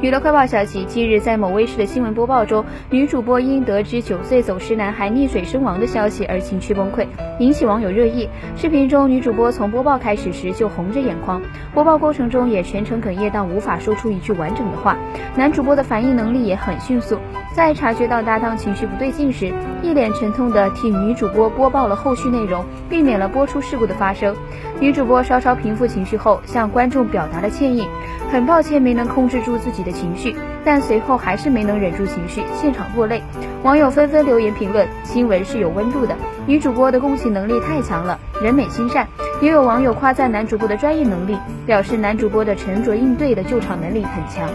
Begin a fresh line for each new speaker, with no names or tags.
娱乐快报消息，近日在某卫视的新闻播报中，女主播因得知九岁走失男孩溺水身亡的消息而情绪崩溃，引起网友热议。视频中，女主播从播报开始时就红着眼眶，播报过程中也全程哽咽到无法说出一句完整的话。男主播的反应能力也很迅速，在察觉到搭档情绪不对劲时，一脸沉痛地替女主播播报了后续内容，避免了播出事故的发生。女主播稍稍平复情绪后，向观众表达了歉意，很抱歉没能控制住自己的。情绪，但随后还是没能忍住情绪，现场落泪。网友纷纷留言评论：新闻是有温度的，女主播的共情能力太强了，人美心善。也有网友夸赞男主播的专业能力，表示男主播的沉着应对的救场能力很强。